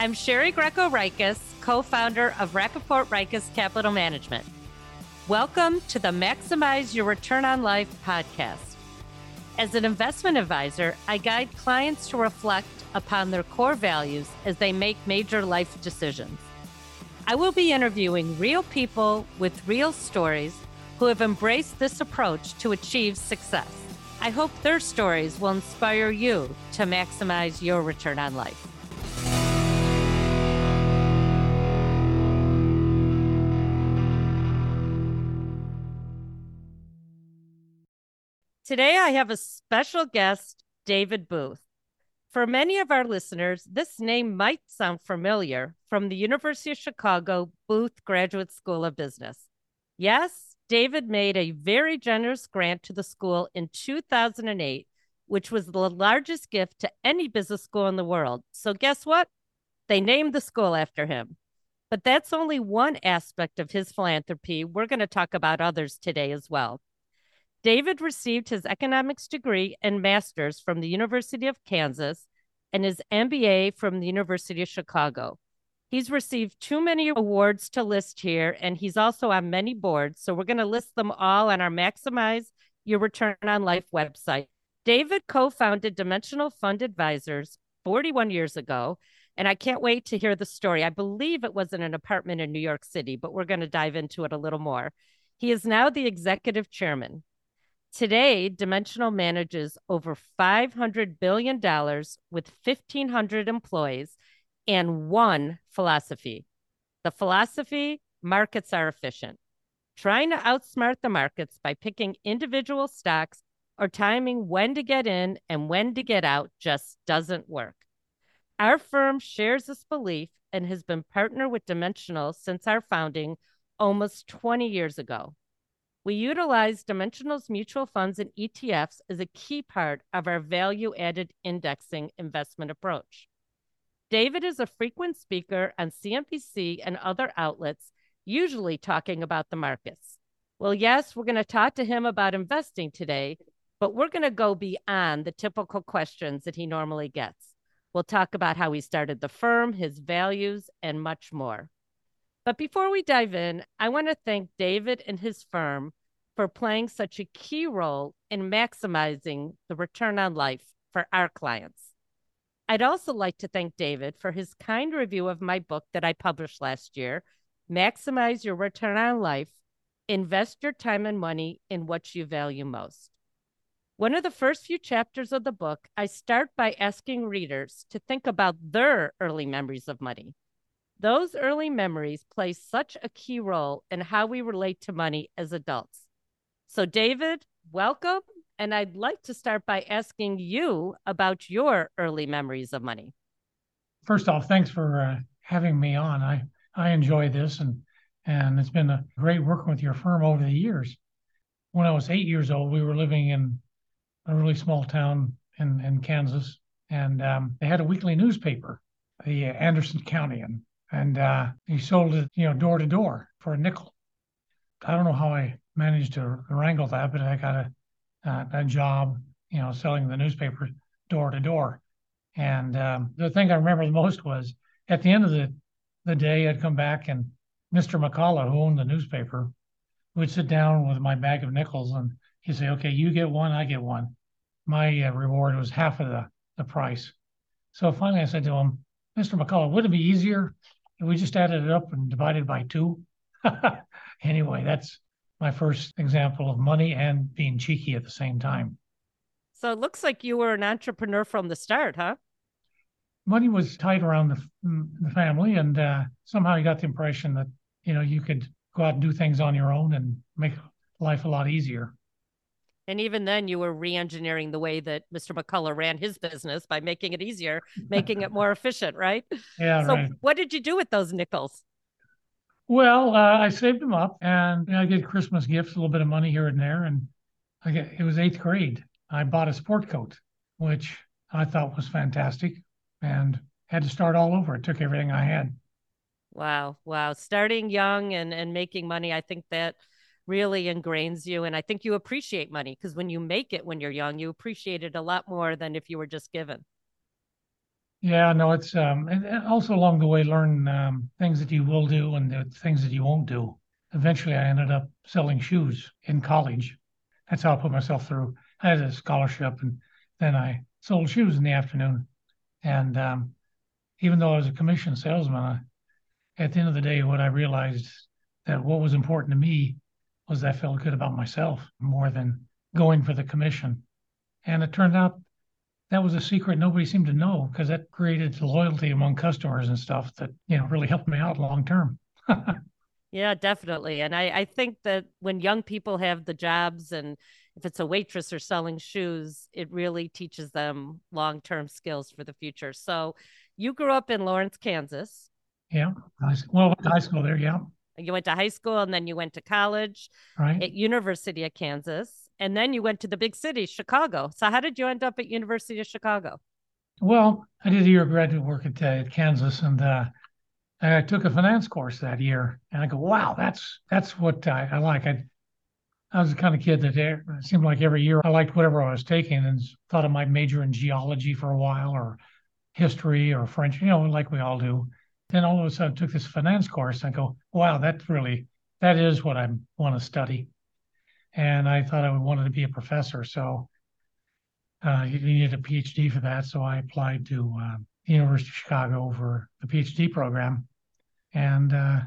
I'm Shari Greco Reiches, co founder of Rappaport Reiches Capital Management. Welcome to the Maximize Your Return on Life podcast. As an investment advisor, I guide clients to reflect upon their core values as they make major life decisions. I will be interviewing real people with real stories who have embraced this approach to achieve success. I hope their stories will inspire you to maximize your return on life. Today, I have a special guest, David Booth. For many of our listeners, this name might sound familiar from the University of Chicago Booth Graduate School of Business. Yes, David made a very generous grant to the school in 2008, which was the largest gift to any business school in the world. So, guess what? They named the school after him. But that's only one aspect of his philanthropy. We're going to talk about others today as well. David received his economics degree and master's from the University of Kansas and his MBA from the University of Chicago. He's received too many awards to list here, and he's also on many boards. So we're going to list them all on our Maximize Your Return on Life website. David co founded Dimensional Fund Advisors 41 years ago, and I can't wait to hear the story. I believe it was in an apartment in New York City, but we're going to dive into it a little more. He is now the executive chairman. Today, Dimensional manages over $500 billion with 1,500 employees and one philosophy. The philosophy markets are efficient. Trying to outsmart the markets by picking individual stocks or timing when to get in and when to get out just doesn't work. Our firm shares this belief and has been partnered with Dimensional since our founding almost 20 years ago. We utilize Dimensional's mutual funds and ETFs as a key part of our value added indexing investment approach. David is a frequent speaker on CNBC and other outlets, usually talking about the markets. Well, yes, we're going to talk to him about investing today, but we're going to go beyond the typical questions that he normally gets. We'll talk about how he started the firm, his values, and much more. But before we dive in, I want to thank David and his firm for playing such a key role in maximizing the return on life for our clients. I'd also like to thank David for his kind review of my book that I published last year, Maximize Your Return on Life Invest Your Time and Money in What You Value Most. One of the first few chapters of the book, I start by asking readers to think about their early memories of money. Those early memories play such a key role in how we relate to money as adults. So, David, welcome. And I'd like to start by asking you about your early memories of money. First off, thanks for uh, having me on. I, I enjoy this and and it's been a great working with your firm over the years. When I was eight years old, we were living in a really small town in, in Kansas, and um, they had a weekly newspaper, the Anderson County, and uh, he sold it, you know, door to door for a nickel. I don't know how I managed to wrangle that, but I got a uh, a job, you know, selling the newspaper door to door. And um, the thing I remember the most was at the end of the the day, I'd come back and Mr. McCullough, who owned the newspaper, would sit down with my bag of nickels and he'd say, "Okay, you get one, I get one." My uh, reward was half of the the price. So finally, I said to him, "Mr. McCullough, would it be easier if we just added it up and divided by two? anyway, that's my first example of money and being cheeky at the same time. So it looks like you were an entrepreneur from the start, huh? Money was tied around the, the family, and uh, somehow you got the impression that you know you could go out and do things on your own and make life a lot easier. And even then, you were re-engineering the way that Mr. McCullough ran his business by making it easier, making it more efficient, right? Yeah. So, right. what did you do with those nickels? Well, uh, I saved them up, and I get Christmas gifts, a little bit of money here and there, and I get it was eighth grade. I bought a sport coat, which I thought was fantastic, and had to start all over. It took everything I had. Wow, wow! Starting young and and making money, I think that really ingrains you, and I think you appreciate money because when you make it when you're young, you appreciate it a lot more than if you were just given. Yeah, no, it's um, and also along the way learn um, things that you will do and the things that you won't do. Eventually, I ended up selling shoes in college. That's how I put myself through. I had a scholarship, and then I sold shoes in the afternoon. And um, even though I was a commission salesman, I, at the end of the day, what I realized that what was important to me was I felt good about myself more than going for the commission. And it turned out that was a secret nobody seemed to know because that created loyalty among customers and stuff that you know really helped me out long term. yeah, definitely. And I, I think that when young people have the jobs and if it's a waitress or selling shoes, it really teaches them long term skills for the future. So you grew up in Lawrence, Kansas. Yeah. Well, high school there. Yeah. You went to high school and then you went to college right. at University of Kansas and then you went to the big city, Chicago. So how did you end up at University of Chicago? Well, I did a year of graduate work at, uh, Kansas, and uh, I took a finance course that year. And I go, wow, that's that's what I, I like. I I was the kind of kid that it seemed like every year I liked whatever I was taking, and thought I might major in geology for a while, or history, or French, you know, like we all do. Then all of a sudden, I took this finance course. And I go, wow, that's really that is what I want to study and I thought I wanted to be a professor. So uh, you needed a PhD for that. So I applied to uh, the University of Chicago for the PhD program, and uh,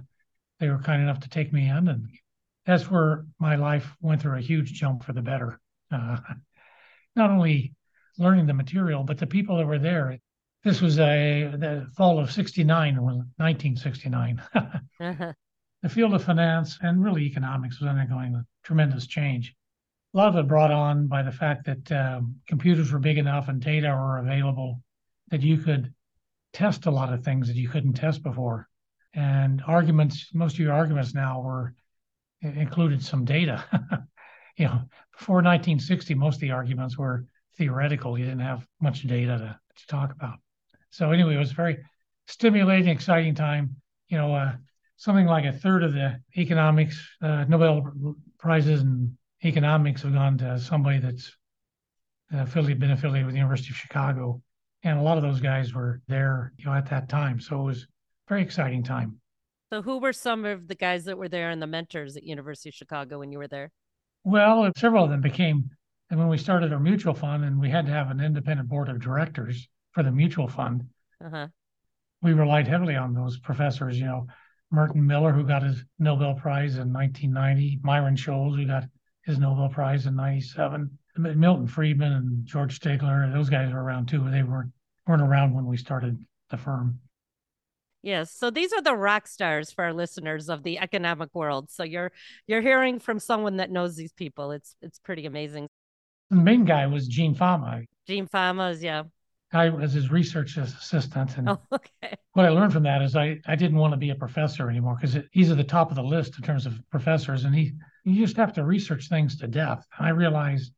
they were kind enough to take me in, and that's where my life went through a huge jump for the better. Uh, not only learning the material, but the people that were there. This was a the fall of '69, 1969. uh-huh the field of finance and really economics was undergoing tremendous change. A lot of it brought on by the fact that um, computers were big enough and data were available that you could test a lot of things that you couldn't test before. And arguments, most of your arguments now were included some data. you know, before 1960, most of the arguments were theoretical. You didn't have much data to, to talk about. So anyway, it was a very stimulating, exciting time. You know, uh, something like a third of the economics uh, Nobel prizes in economics have gone to somebody that's affiliated, been affiliated with the University of Chicago, and a lot of those guys were there, you know, at that time. So it was a very exciting time. So, who were some of the guys that were there and the mentors at University of Chicago when you were there? Well, several of them became, and when we started our mutual fund, and we had to have an independent board of directors for the mutual fund, uh-huh. we relied heavily on those professors. You know, Merton Miller, who got his Nobel Prize in 1990, Myron Scholes, who got his Nobel Prize in 97, Milton Friedman and George Stigler, those guys were around too. They weren't weren't around when we started the firm. Yes. So these are the rock stars for our listeners of the economic world. So you're you're hearing from someone that knows these people. It's it's pretty amazing. The main guy was Gene Fama. Gene Fama yeah. I was his research assistant. And oh, okay. what I learned from that is I, I didn't want to be a professor anymore because he's at the top of the list in terms of professors. And he, you just have to research things to death. And I realized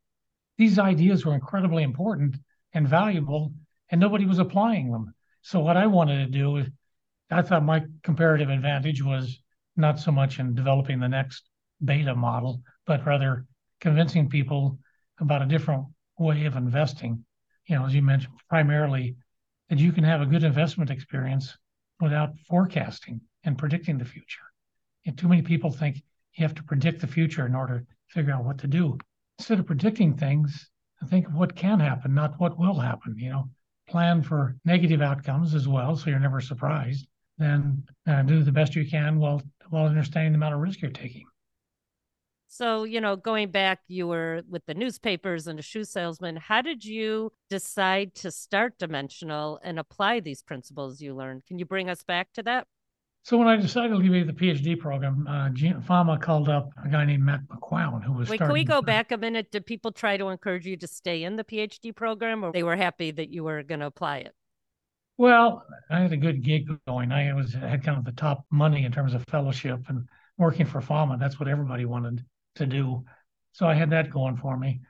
these ideas were incredibly important and valuable, and nobody was applying them. So what I wanted to do, I thought my comparative advantage was not so much in developing the next beta model, but rather convincing people about a different way of investing you know, as you mentioned, primarily that you can have a good investment experience without forecasting and predicting the future. And too many people think you have to predict the future in order to figure out what to do. Instead of predicting things, think of what can happen, not what will happen. You know, plan for negative outcomes as well, so you're never surprised. Then uh, do the best you can while while understanding the amount of risk you're taking. So, you know, going back, you were with the newspapers and a shoe salesman. How did you decide to start Dimensional and apply these principles you learned? Can you bring us back to that? So when I decided to leave the PhD program, uh, Fama called up a guy named Mac McQuown, who was. Wait, can we go back a minute? Did people try to encourage you to stay in the PhD program, or they were happy that you were going to apply it? Well, I had a good gig going. I was had kind of the top money in terms of fellowship and working for Fama. That's what everybody wanted to do. So I had that going for me.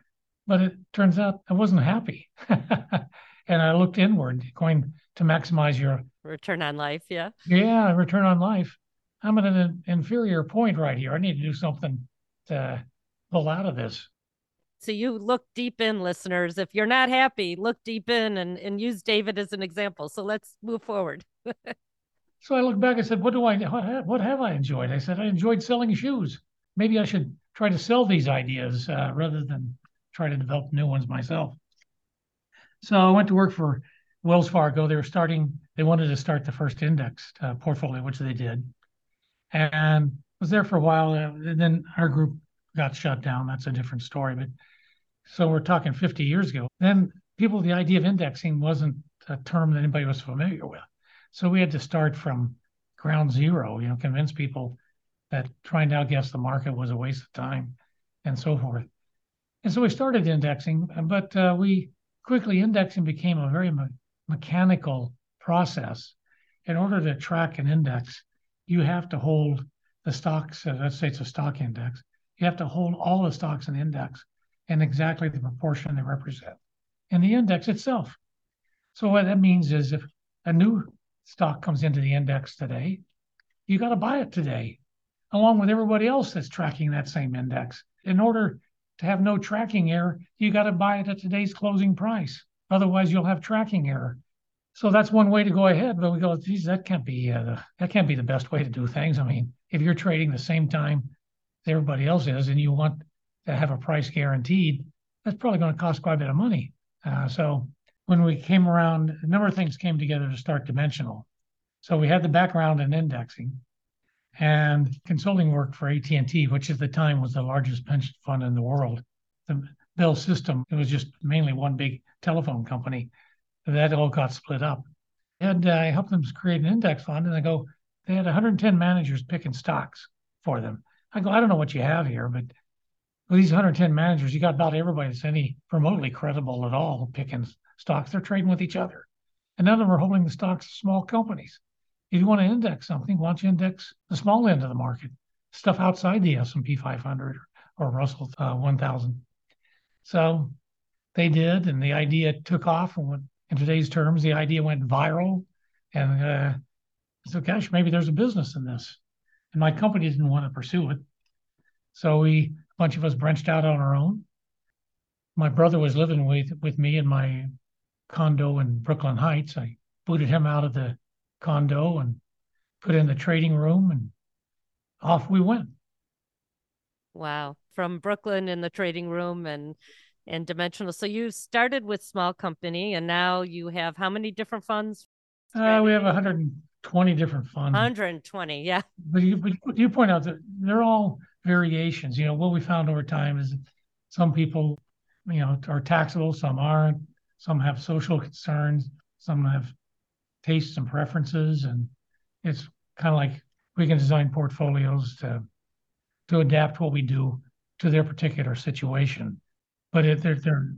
But it turns out I wasn't happy. and I looked inward, going to maximize your return on life. Yeah. Yeah, return on life. I'm at an inferior point right here. I need to do something to pull out of this. So you look deep in, listeners. If you're not happy, look deep in and, and use David as an example. So let's move forward. so I look back. I said, "What do I? What, what have I enjoyed?" I said, "I enjoyed selling shoes. Maybe I should try to sell these ideas uh, rather than try to develop new ones myself." So I went to work for Wells Fargo. They were starting. They wanted to start the first index uh, portfolio, which they did, and was there for a while. Uh, and then our group got shut down. That's a different story. But so we're talking 50 years ago. Then people, the idea of indexing wasn't a term that anybody was familiar with. So we had to start from ground zero, you know, convince people that trying to outguess the market was a waste of time and so forth. And so we started indexing, but uh, we quickly indexing became a very me- mechanical process. In order to track an index, you have to hold the stocks, uh, let's say it's a stock index, you have to hold all the stocks in the index and exactly the proportion they represent in the index itself. So what that means is if a new stock comes into the index today, you got to buy it today, along with everybody else that's tracking that same index. In order to have no tracking error, you got to buy it at today's closing price. Otherwise, you'll have tracking error. So that's one way to go ahead. But we go, geez, that can't be uh, that can't be the best way to do things. I mean, if you're trading the same time everybody else is, and you want to have a price guaranteed, that's probably going to cost quite a bit of money. Uh, so when we came around, a number of things came together to start Dimensional. So we had the background in indexing and consulting work for AT&T, which at the time was the largest pension fund in the world. The Bell system, it was just mainly one big telephone company. That all got split up. And I helped them create an index fund, and I go, they had 110 managers picking stocks for them. I go, I don't know what you have here, but with these 110 managers, you got about everybody that's any remotely credible at all picking stocks. They're trading with each other. And none of them are holding the stocks of small companies. If you want to index something, why don't you index the small end of the market, stuff outside the S&P 500 or, Russell uh, 1000. So they did, and the idea took off. And went, in today's terms, the idea went viral. And uh, so, gosh, maybe there's a business in this and my company didn't want to pursue it. So we, a bunch of us branched out on our own. My brother was living with, with me in my condo in Brooklyn Heights. I booted him out of the condo and put in the trading room and off we went. Wow. From Brooklyn in the trading room and and dimensional. So you started with small company and now you have how many different funds? Uh, we have 120 different funds. 120, yeah. But you, but you point out that they're all variations. You know, what we found over time is some people, you know, are taxable, some aren't, some have social concerns, some have tastes and preferences. And it's kind of like we can design portfolios to to adapt what we do to their particular situation. But it, they're, they're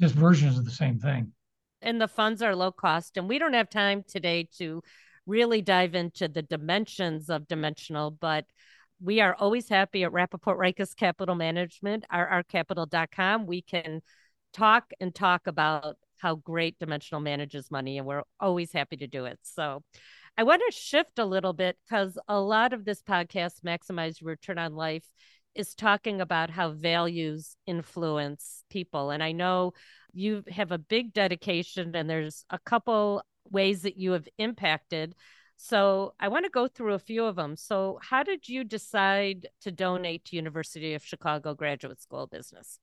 just versions of the same thing. And the funds are low cost. And we don't have time today to really dive into the dimensions of dimensional, but we are always happy at Rappaport Reiches Capital Management, rrcapital.com. We can talk and talk about how great dimensional manages money, and we're always happy to do it. So I want to shift a little bit because a lot of this podcast, Maximize Return on Life, is talking about how values influence people. And I know you have a big dedication, and there's a couple ways that you have impacted. So I want to go through a few of them. So how did you decide to donate to University of Chicago Graduate School of Business?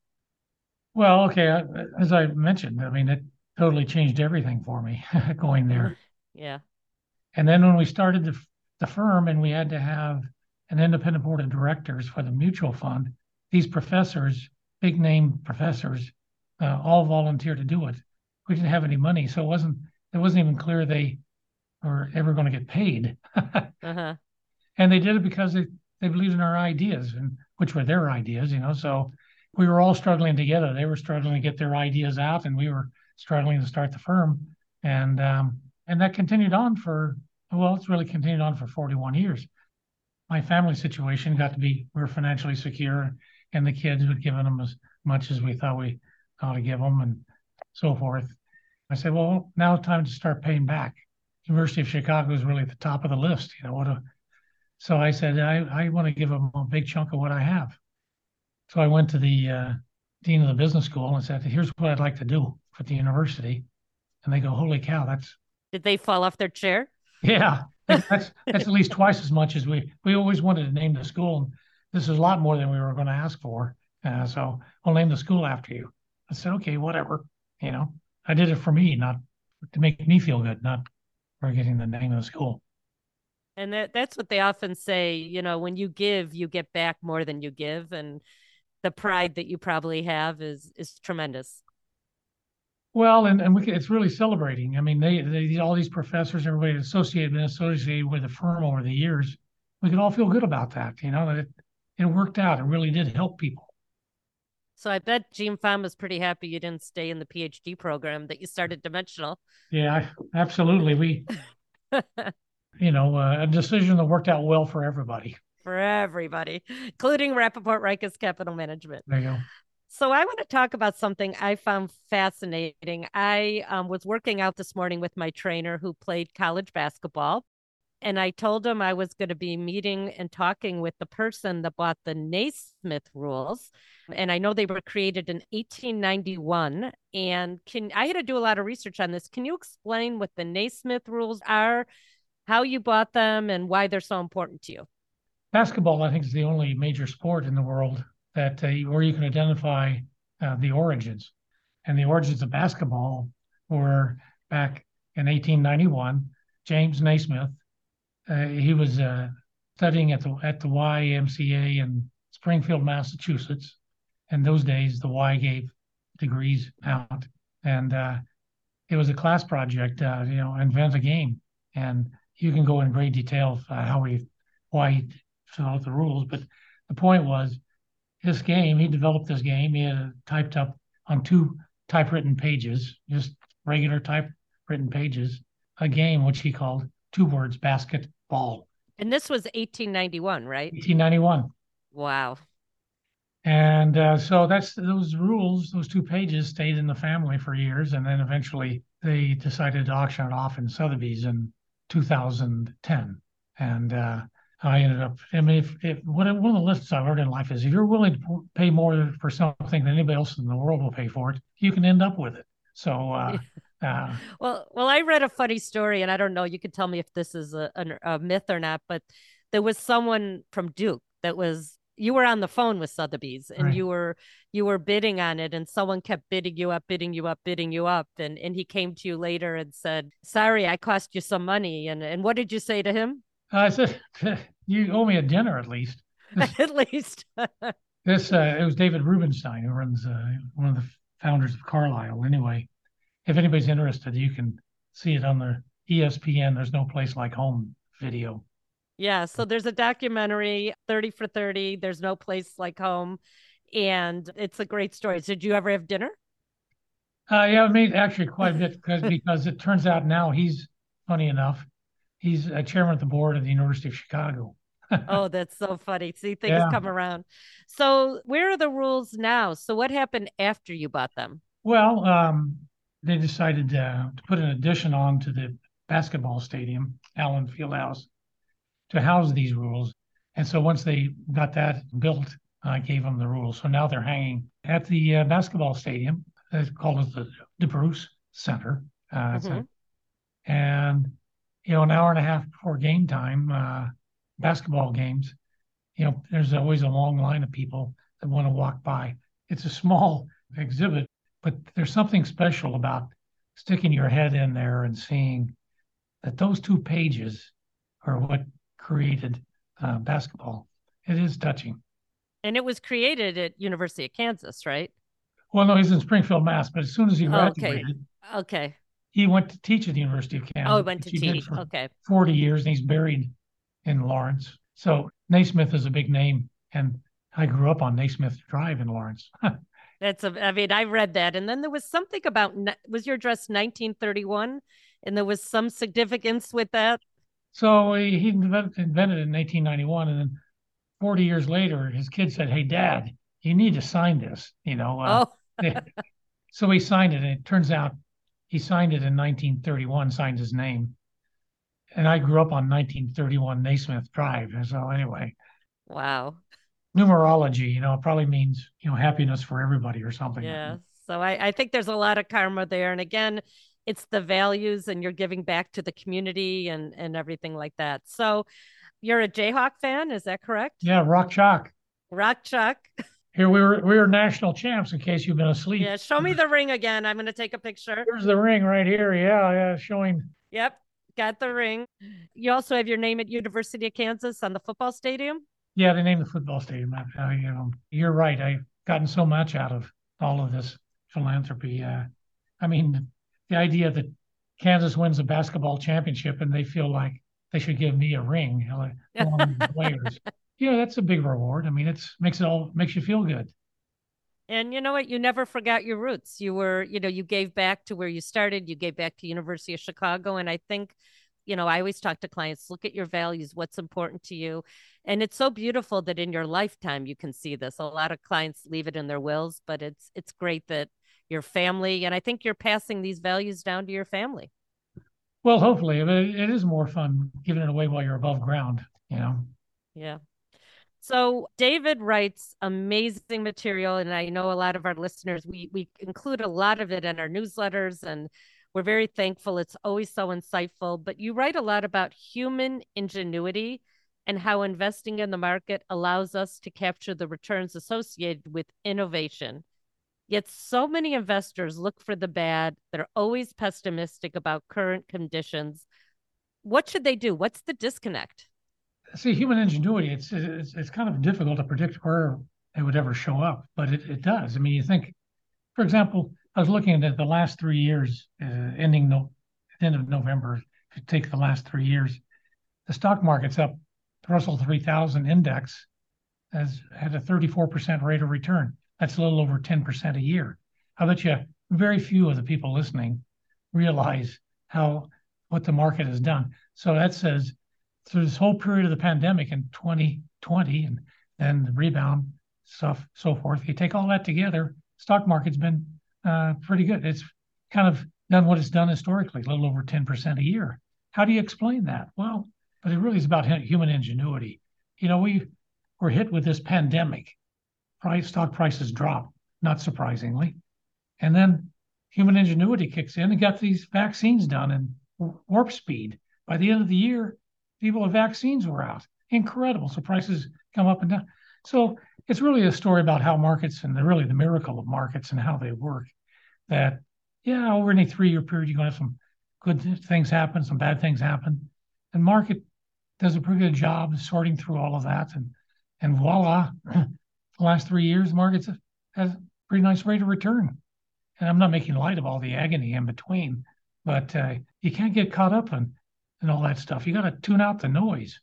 Well, okay, as I mentioned, I mean it totally changed everything for me going there. Yeah. And then when we started the the firm and we had to have an independent board of directors for the mutual fund, these professors, big name professors, uh, all volunteered to do it. We didn't have any money, so it wasn't it wasn't even clear they were ever going to get paid. uh-huh. And they did it because they, they believed in our ideas, and which were their ideas, you know. So we were all struggling together. They were struggling to get their ideas out, and we were struggling to start the firm. And um, and that continued on for well, it's really continued on for 41 years. My family situation got to be we were financially secure, and the kids were given them as much as we thought we ought to give them, and so forth. I said, well, now it's time to start paying back. University of Chicago is really at the top of the list. You know what? A, so I said, I, I want to give them a big chunk of what I have. So I went to the uh, dean of the business school and said, "Here's what I'd like to do for the university," and they go, "Holy cow, that's Did they fall off their chair? yeah, that's that's at least twice as much as we we always wanted to name the school. This is a lot more than we were going to ask for, uh, so we'll name the school after you." I said, "Okay, whatever." You know, I did it for me, not to make me feel good, not for getting the name of the school. And that that's what they often say, you know, when you give, you get back more than you give and the pride that you probably have is is tremendous. Well, and, and we can, it's really celebrating. I mean, they, they all these professors, everybody associated been associated with the firm over the years. We can all feel good about that, you know, that it, it worked out. It really did help people. So I bet Gene Fama is pretty happy you didn't stay in the PhD program that you started Dimensional. Yeah, absolutely. We, you know, uh, a decision that worked out well for everybody. For everybody, including Rappaport Reiches Capital Management. There you go. So I want to talk about something I found fascinating. I um, was working out this morning with my trainer who played college basketball. And I told him I was going to be meeting and talking with the person that bought the Naismith rules. And I know they were created in 1891. And can I had to do a lot of research on this. Can you explain what the Naismith rules are, how you bought them, and why they're so important to you? Basketball, I think, is the only major sport in the world that uh, where you can identify uh, the origins. And the origins of basketball were back in 1891. James Naismith, uh, he was uh, studying at the at the YMCA in Springfield, Massachusetts. In those days, the Y gave degrees out, and uh, it was a class project. Uh, you know, invent a game, and you can go in great detail how we why out the rules. But the point was his game, he developed this game. He had typed up on two typewritten pages, just regular typewritten pages, a game which he called two words basketball. And this was 1891, right? 1891. Wow. And uh, so that's those rules, those two pages stayed in the family for years. And then eventually they decided to auction it off in Sotheby's in 2010. And uh, I ended up. I mean, if, if one of, the lessons I've heard in life is if you're willing to pay more for something than anybody else in the world will pay for it, you can end up with it. So, uh, uh, well, well, I read a funny story, and I don't know. You could tell me if this is a, a, a myth or not, but there was someone from Duke that was you were on the phone with Sotheby's and right. you were you were bidding on it and someone kept bidding you up bidding you up bidding you up and and he came to you later and said sorry I cost you some money and and what did you say to him I said, "You owe me a dinner at least." This, at least. this uh, it was David Rubenstein who runs uh, one of the founders of Carlyle. Anyway, if anybody's interested, you can see it on the ESPN. There's no place like home video. Yeah, so there's a documentary, 30 for 30. There's no place like home. And it's a great story. So did you ever have dinner? Uh, yeah, I made actually quite a bit because because it turns out now he's funny enough he's a chairman of the board of the University of Chicago. oh, that's so funny. See, things yeah. come around. So, where are the rules now? So, what happened after you bought them? Well, um, they decided uh, to put an addition on to the basketball stadium, Allen Fieldhouse, to house these rules. And so, once they got that built, I gave them the rules. So now they're hanging at the uh, basketball stadium. It's called the DeBruce Center. Uh, mm-hmm. a, and you know, an hour and a half before game time, uh, basketball games, you know, there's always a long line of people that want to walk by. It's a small exhibit, but there's something special about sticking your head in there and seeing that those two pages are what created uh, basketball. It is touching. And it was created at University of Kansas, right? Well, no, he's in Springfield, Mass. But as soon as he graduated, okay, okay, he went to teach at the University of Kansas. Oh, he went to teach. Okay. 40 years, and he's buried in Lawrence. So Naismith is a big name, and I grew up on Naismith Drive in Lawrence. That's a. I mean, I read that, and then there was something about was your address 1931, and there was some significance with that. So he invented it in 1891, and then 40 years later, his kid said, "Hey, Dad, you need to sign this." You know. Uh, oh. so he signed it, and it turns out he signed it in 1931, signed his name. And I grew up on 1931 Naismith Drive. So anyway. Wow. numerology. You know, probably means you know happiness for everybody or something. Yeah. So I, I think there's a lot of karma there. And again, it's the values and you're giving back to the community and and everything like that. So you're a Jayhawk fan, is that correct? Yeah, Rock Chalk. Rock Chalk. Here we were we were national champs in case you've been asleep. Yeah, show me the ring again. I'm gonna take a picture. Here's the ring right here. Yeah, yeah, showing. Yep, got the ring. You also have your name at University of Kansas on the football stadium. Yeah, they named the football stadium. I, you know, you're right. I've gotten so much out of all of this philanthropy. Uh, I mean, the idea that Kansas wins a basketball championship and they feel like they should give me a ring, like players. You know, that's a big reward. I mean, it's makes it all makes you feel good. And you know what? You never forgot your roots. You were, you know, you gave back to where you started. You gave back to University of Chicago, and I think you know, I always talk to clients, look at your values, what's important to you. And it's so beautiful that in your lifetime you can see this. A lot of clients leave it in their wills, but it's it's great that your family and I think you're passing these values down to your family. Well, hopefully, it is more fun giving it away while you're above ground, you know. Yeah. So David writes amazing material, and I know a lot of our listeners. We we include a lot of it in our newsletters, and we're very thankful. It's always so insightful. But you write a lot about human ingenuity and how investing in the market allows us to capture the returns associated with innovation. Yet so many investors look for the bad. They're always pessimistic about current conditions. What should they do? What's the disconnect? See, human ingenuity, it's, it's, it's kind of difficult to predict where it would ever show up, but it, it does. I mean, you think, for example, I was looking at the last three years, uh, ending no, end of November. If you take the last three years, the stock market's up. The Russell 3000 index has had a 34% rate of return. That's a little over 10% a year. I bet you very few of the people listening realize how what the market has done. So that says through this whole period of the pandemic in 2020 and then the rebound stuff, so forth, you take all that together, stock market's been uh, pretty good. It's kind of done what it's done historically, a little over 10% a year. How do you explain that? Well, but it really is about human ingenuity. You know, we were hit with this pandemic. Price stock prices drop, not surprisingly. And then human ingenuity kicks in and got these vaccines done in warp speed. By the end of the year, people with vaccines were out. Incredible. So prices come up and down. So it's really a story about how markets and the, really the miracle of markets and how they work. That yeah, over any three year period, you're going to have some good things happen, some bad things happen, and market does a pretty good job sorting through all of that, and and voila, the last three years, markets has a pretty nice rate of return. And I'm not making light of all the agony in between, but uh, you can't get caught up in, in all that stuff. You got to tune out the noise.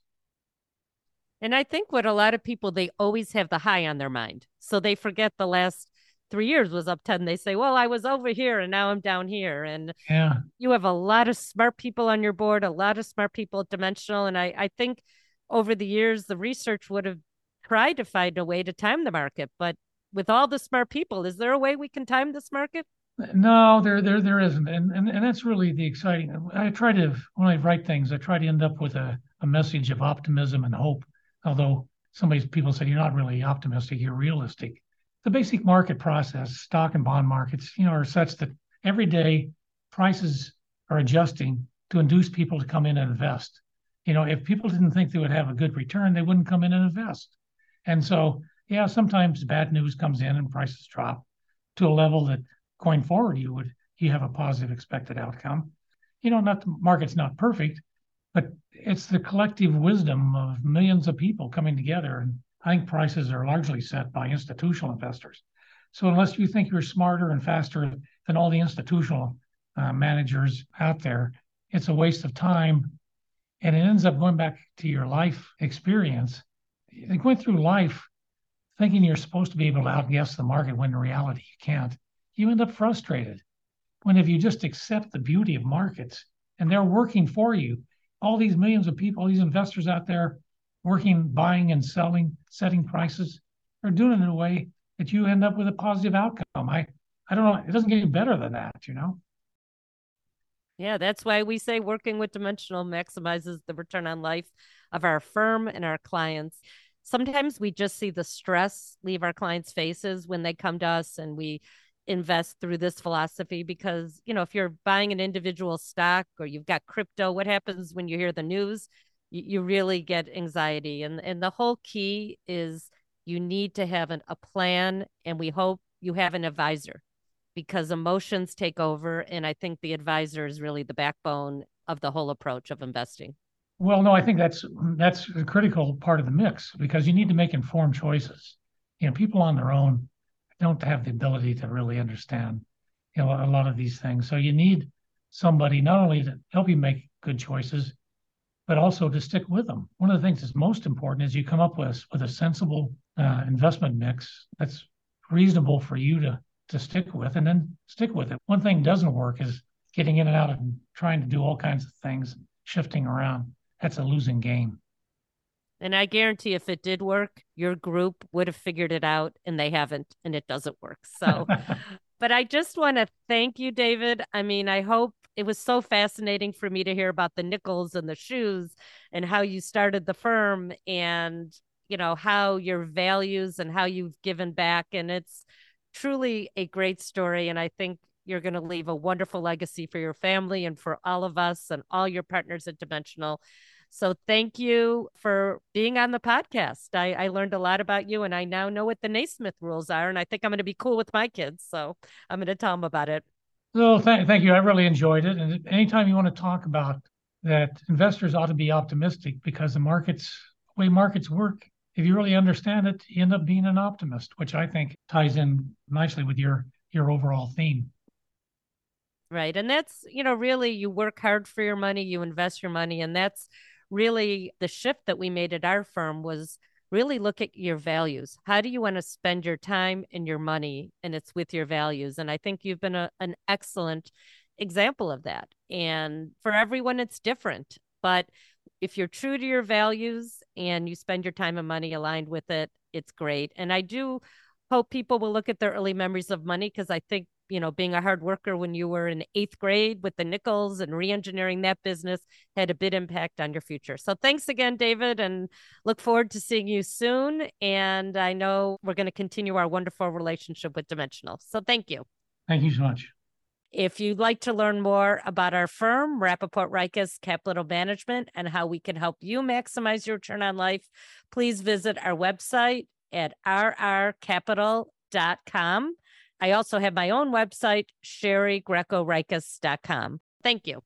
And I think what a lot of people, they always have the high on their mind. So they forget the last three years was up 10. They say, well, I was over here and now I'm down here. And yeah, you have a lot of smart people on your board, a lot of smart people at Dimensional. And I, I think over the years, the research would have tried to find a way to time the market. But with all the smart people, is there a way we can time this market? No, there, there, there isn't, and, and and that's really the exciting. I try to when I write things, I try to end up with a, a message of optimism and hope although some people say you're not really optimistic, you're realistic. The basic market process, stock and bond markets, you know, are such that every day prices are adjusting to induce people to come in and invest. You know, if people didn't think they would have a good return, they wouldn't come in and invest. And so, yeah, sometimes bad news comes in and prices drop to a level that going forward you would you have a positive expected outcome. You know, not the market's not perfect, but it's the collective wisdom of millions of people coming together. And I think prices are largely set by institutional investors. So unless you think you're smarter and faster than all the institutional uh, managers out there, it's a waste of time. And it ends up going back to your life experience. Going through life thinking you're supposed to be able to outguess the market when in reality you can't, you end up frustrated. When if you just accept the beauty of markets and they're working for you, all these millions of people, all these investors out there working, buying and selling, setting prices, they're doing it in a way that you end up with a positive outcome. I, I don't know. It doesn't get any better than that, you know? Yeah, that's why we say working with Dimensional maximizes the return on life of our firm and our clients. sometimes we just see the stress leave our clients' faces when they come to us and we invest through this philosophy because you know if you're buying an individual stock or you've got crypto what happens when you hear the news? You, you really get anxiety. And and the whole key is you need to have an, a plan and we hope you have an advisor because emotions take over and i think the advisor is really the backbone of the whole approach of investing. Well no i think that's that's a critical part of the mix because you need to make informed choices. You know people on their own don't have the ability to really understand you know a lot of these things. So you need somebody not only to help you make good choices, but also to stick with them. One of the things that's most important is you come up with with a sensible uh, investment mix that's reasonable for you to to stick with, and then stick with it. One thing doesn't work is getting in and out and trying to do all kinds of things, shifting around. That's a losing game. And I guarantee if it did work, your group would have figured it out and they haven't and it doesn't work. So, but I just want to thank you, David. I mean, I hope it was so fascinating for me to hear about the nickels and the shoes and how you started the firm and, you know, how your values and how you've given back. And it's truly a great story. And I think you're going to leave a wonderful legacy for your family and for all of us and all your partners at Dimensional. So thank you for being on the podcast. I, I learned a lot about you and I now know what the Naismith rules are. And I think I'm going to be cool with my kids. So I'm going to tell them about it. Well, th- thank you. I really enjoyed it. And anytime you want to talk about that, investors ought to be optimistic because the markets, the way markets work, if you really understand it, you end up being an optimist, which I think ties in nicely with your your overall theme. Right. And that's, you know, really you work hard for your money, you invest your money, and that's really the shift that we made at our firm was really look at your values. How do you want to spend your time and your money? And it's with your values. And I think you've been a, an excellent example of that. And for everyone, it's different. But if you're true to your values and you spend your time and money aligned with it, it's great. And I do hope people will look at their early memories of money because I think you know, being a hard worker when you were in eighth grade with the nickels and re-engineering that business had a big impact on your future. So thanks again, David, and look forward to seeing you soon. And I know we're going to continue our wonderful relationship with Dimensional. So thank you. Thank you so much. If you'd like to learn more about our firm, Rappaport Reiches Capital Management, and how we can help you maximize your return on life, please visit our website at rrcapital.com. I also have my own website, sharigrecoreiches.com. Thank you.